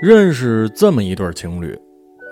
认识这么一对情侣，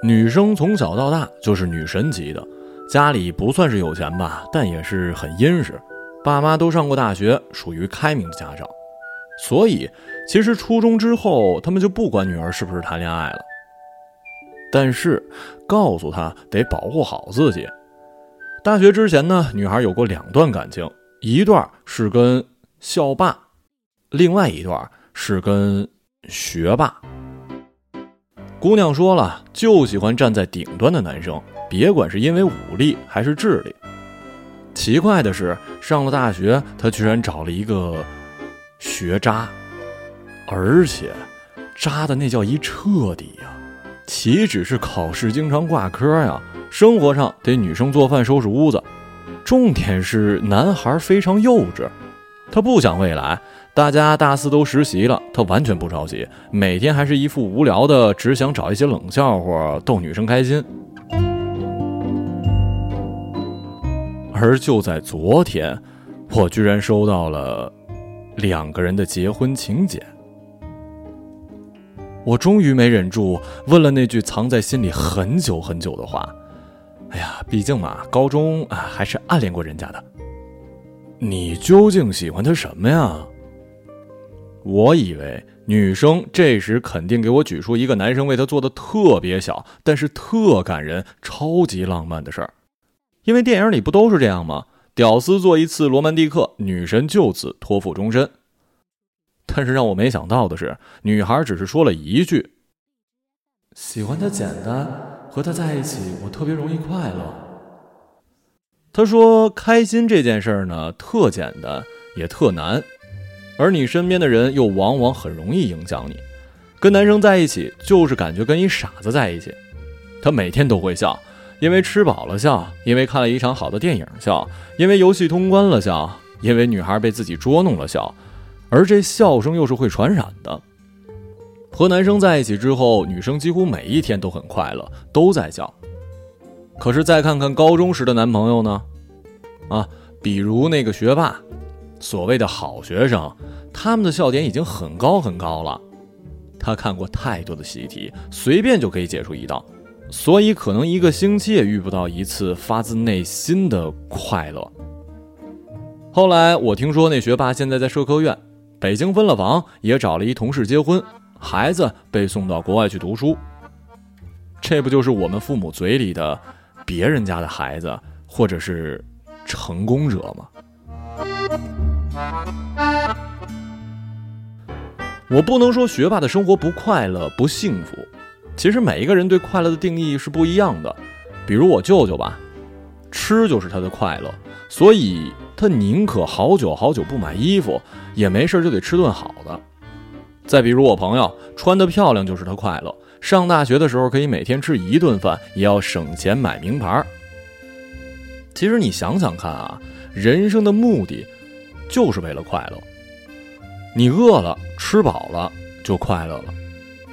女生从小到大就是女神级的，家里不算是有钱吧，但也是很殷实，爸妈都上过大学，属于开明的家长，所以其实初中之后他们就不管女儿是不是谈恋爱了，但是告诉她得保护好自己。大学之前呢，女孩有过两段感情，一段是跟校霸，另外一段是跟学霸。姑娘说了，就喜欢站在顶端的男生，别管是因为武力还是智力。奇怪的是，上了大学，她居然找了一个学渣，而且渣的那叫一彻底呀！岂止是考试经常挂科呀，生活上得女生做饭、收拾屋子。重点是男孩非常幼稚，他不想未来。大家大四都实习了，他完全不着急，每天还是一副无聊的，只想找一些冷笑话逗女生开心。而就在昨天，我居然收到了两个人的结婚请柬，我终于没忍住问了那句藏在心里很久很久的话：“哎呀，毕竟嘛，高中啊还是暗恋过人家的，你究竟喜欢他什么呀？”我以为女生这时肯定给我举出一个男生为她做的特别小，但是特感人、超级浪漫的事儿，因为电影里不都是这样吗？屌丝做一次罗曼蒂克，女神就此托付终身。但是让我没想到的是，女孩只是说了一句：“喜欢他简单，和他在一起我特别容易快乐。”她说：“开心这件事儿呢，特简单，也特难。”而你身边的人又往往很容易影响你，跟男生在一起就是感觉跟一傻子在一起，他每天都会笑，因为吃饱了笑，因为看了一场好的电影笑，因为游戏通关了笑，因为女孩被自己捉弄了笑，而这笑声又是会传染的。和男生在一起之后，女生几乎每一天都很快乐，都在笑。可是再看看高中时的男朋友呢？啊，比如那个学霸。所谓的好学生，他们的笑点已经很高很高了。他看过太多的习题，随便就可以解出一道，所以可能一个星期也遇不到一次发自内心的快乐。后来我听说那学霸现在在社科院，北京分了房，也找了一同事结婚，孩子被送到国外去读书。这不就是我们父母嘴里的别人家的孩子，或者是成功者吗？我不能说学霸的生活不快乐、不幸福。其实每一个人对快乐的定义是不一样的。比如我舅舅吧，吃就是他的快乐，所以他宁可好久好久不买衣服，也没事就得吃顿好的。再比如我朋友，穿得漂亮就是他快乐。上大学的时候可以每天吃一顿饭，也要省钱买名牌。其实你想想看啊，人生的目的。就是为了快乐。你饿了吃饱了就快乐了，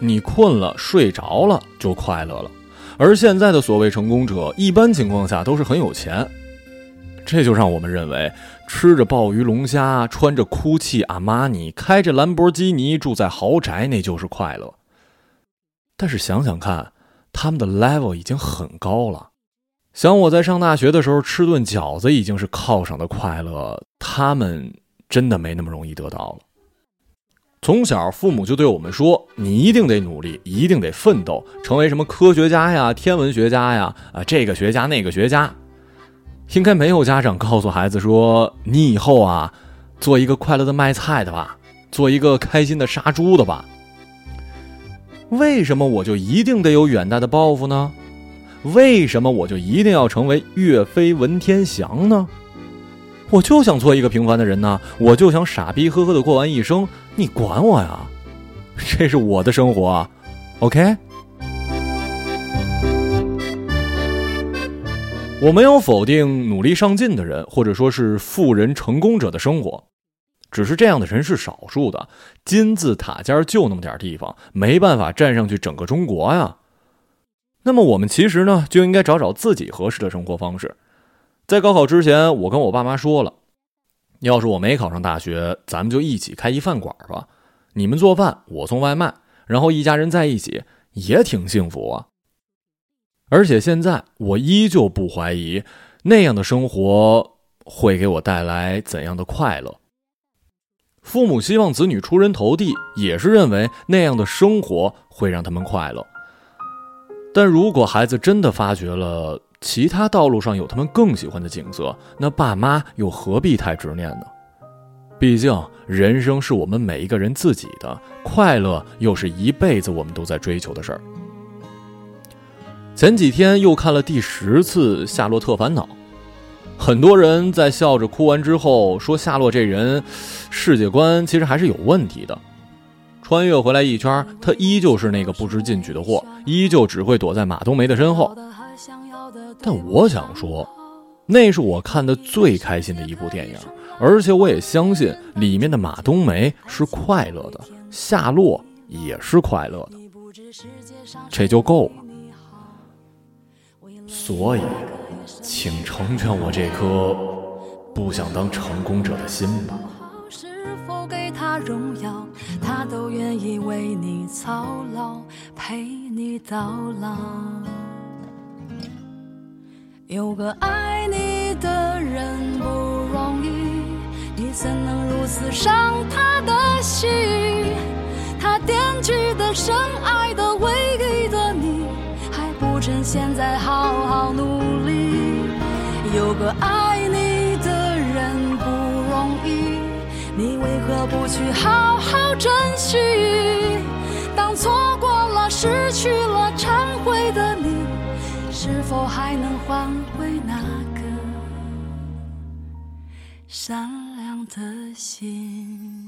你困了睡着了就快乐了。而现在的所谓成功者，一般情况下都是很有钱，这就让我们认为吃着鲍鱼龙虾、穿着 GUCCI 阿玛尼、开着兰博基尼、住在豪宅，那就是快乐。但是想想看，他们的 level 已经很高了。想我在上大学的时候吃顿饺子已经是犒赏的快乐，他们真的没那么容易得到了。从小父母就对我们说：“你一定得努力，一定得奋斗，成为什么科学家呀、天文学家呀，啊这个学家那个学家。”应该没有家长告诉孩子说：“你以后啊，做一个快乐的卖菜的吧，做一个开心的杀猪的吧。”为什么我就一定得有远大的抱负呢？为什么我就一定要成为岳飞文天祥呢？我就想做一个平凡的人呢，我就想傻逼呵呵的过完一生，你管我呀？这是我的生活，OK？我没有否定努力上进的人，或者说是富人成功者的生活，只是这样的人是少数的，金字塔尖就那么点地方，没办法站上去整个中国呀。那么我们其实呢，就应该找找自己合适的生活方式。在高考之前，我跟我爸妈说了，要是我没考上大学，咱们就一起开一饭馆吧。你们做饭，我送外卖，然后一家人在一起也挺幸福啊。而且现在我依旧不怀疑那样的生活会给我带来怎样的快乐。父母希望子女出人头地，也是认为那样的生活会让他们快乐。但如果孩子真的发觉了其他道路上有他们更喜欢的景色，那爸妈又何必太执念呢？毕竟人生是我们每一个人自己的，快乐又是一辈子我们都在追求的事儿。前几天又看了第十次《夏洛特烦恼》，很多人在笑着哭完之后说：“夏洛这人世界观其实还是有问题的。穿越回来一圈，他依旧是那个不知进取的货，依旧只会躲在马冬梅的身后。”但我想说，那是我看的最开心的一部电影，而且我也相信里面的马冬梅是快乐的，夏洛也是快乐的，这就够了。所以，请成全我这颗不想当成功者的心吧。是否给他荣耀，他都愿意为你操劳，陪你到老。有个爱你的人不容易，你怎能如此伤他的心？他惦记的、深爱的、唯一的你。还不趁现在好好努力，有个爱你的人不容易，你为何不去好好珍惜？当错过了、失去了、忏悔的你，是否还能换回那个善良的心？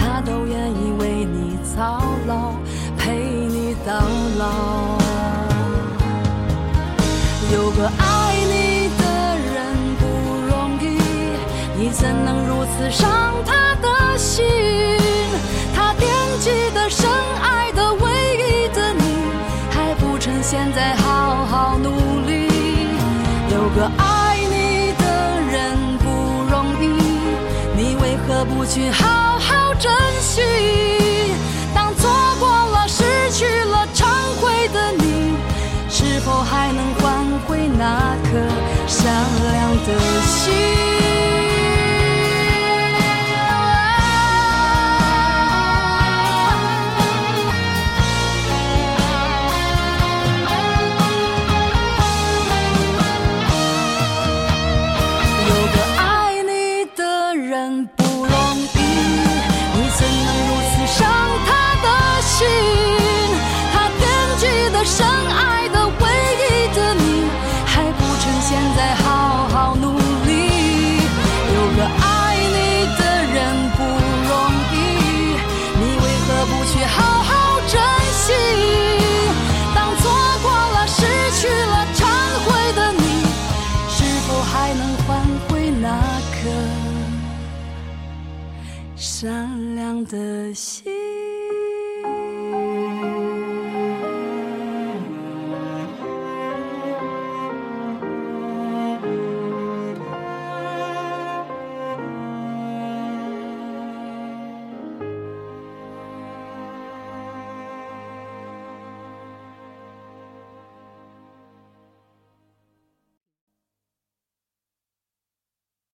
他都愿意为你操劳，陪你到老。有个爱你的人不容易，你怎能如此伤他的心？他惦记的、深爱的、唯一的你，还不趁现在好好努力。有个爱你的人不容易，你为何不去好？珍惜，当错过了、失去了、忏悔的你，是否还能换回那颗善良的心？的心。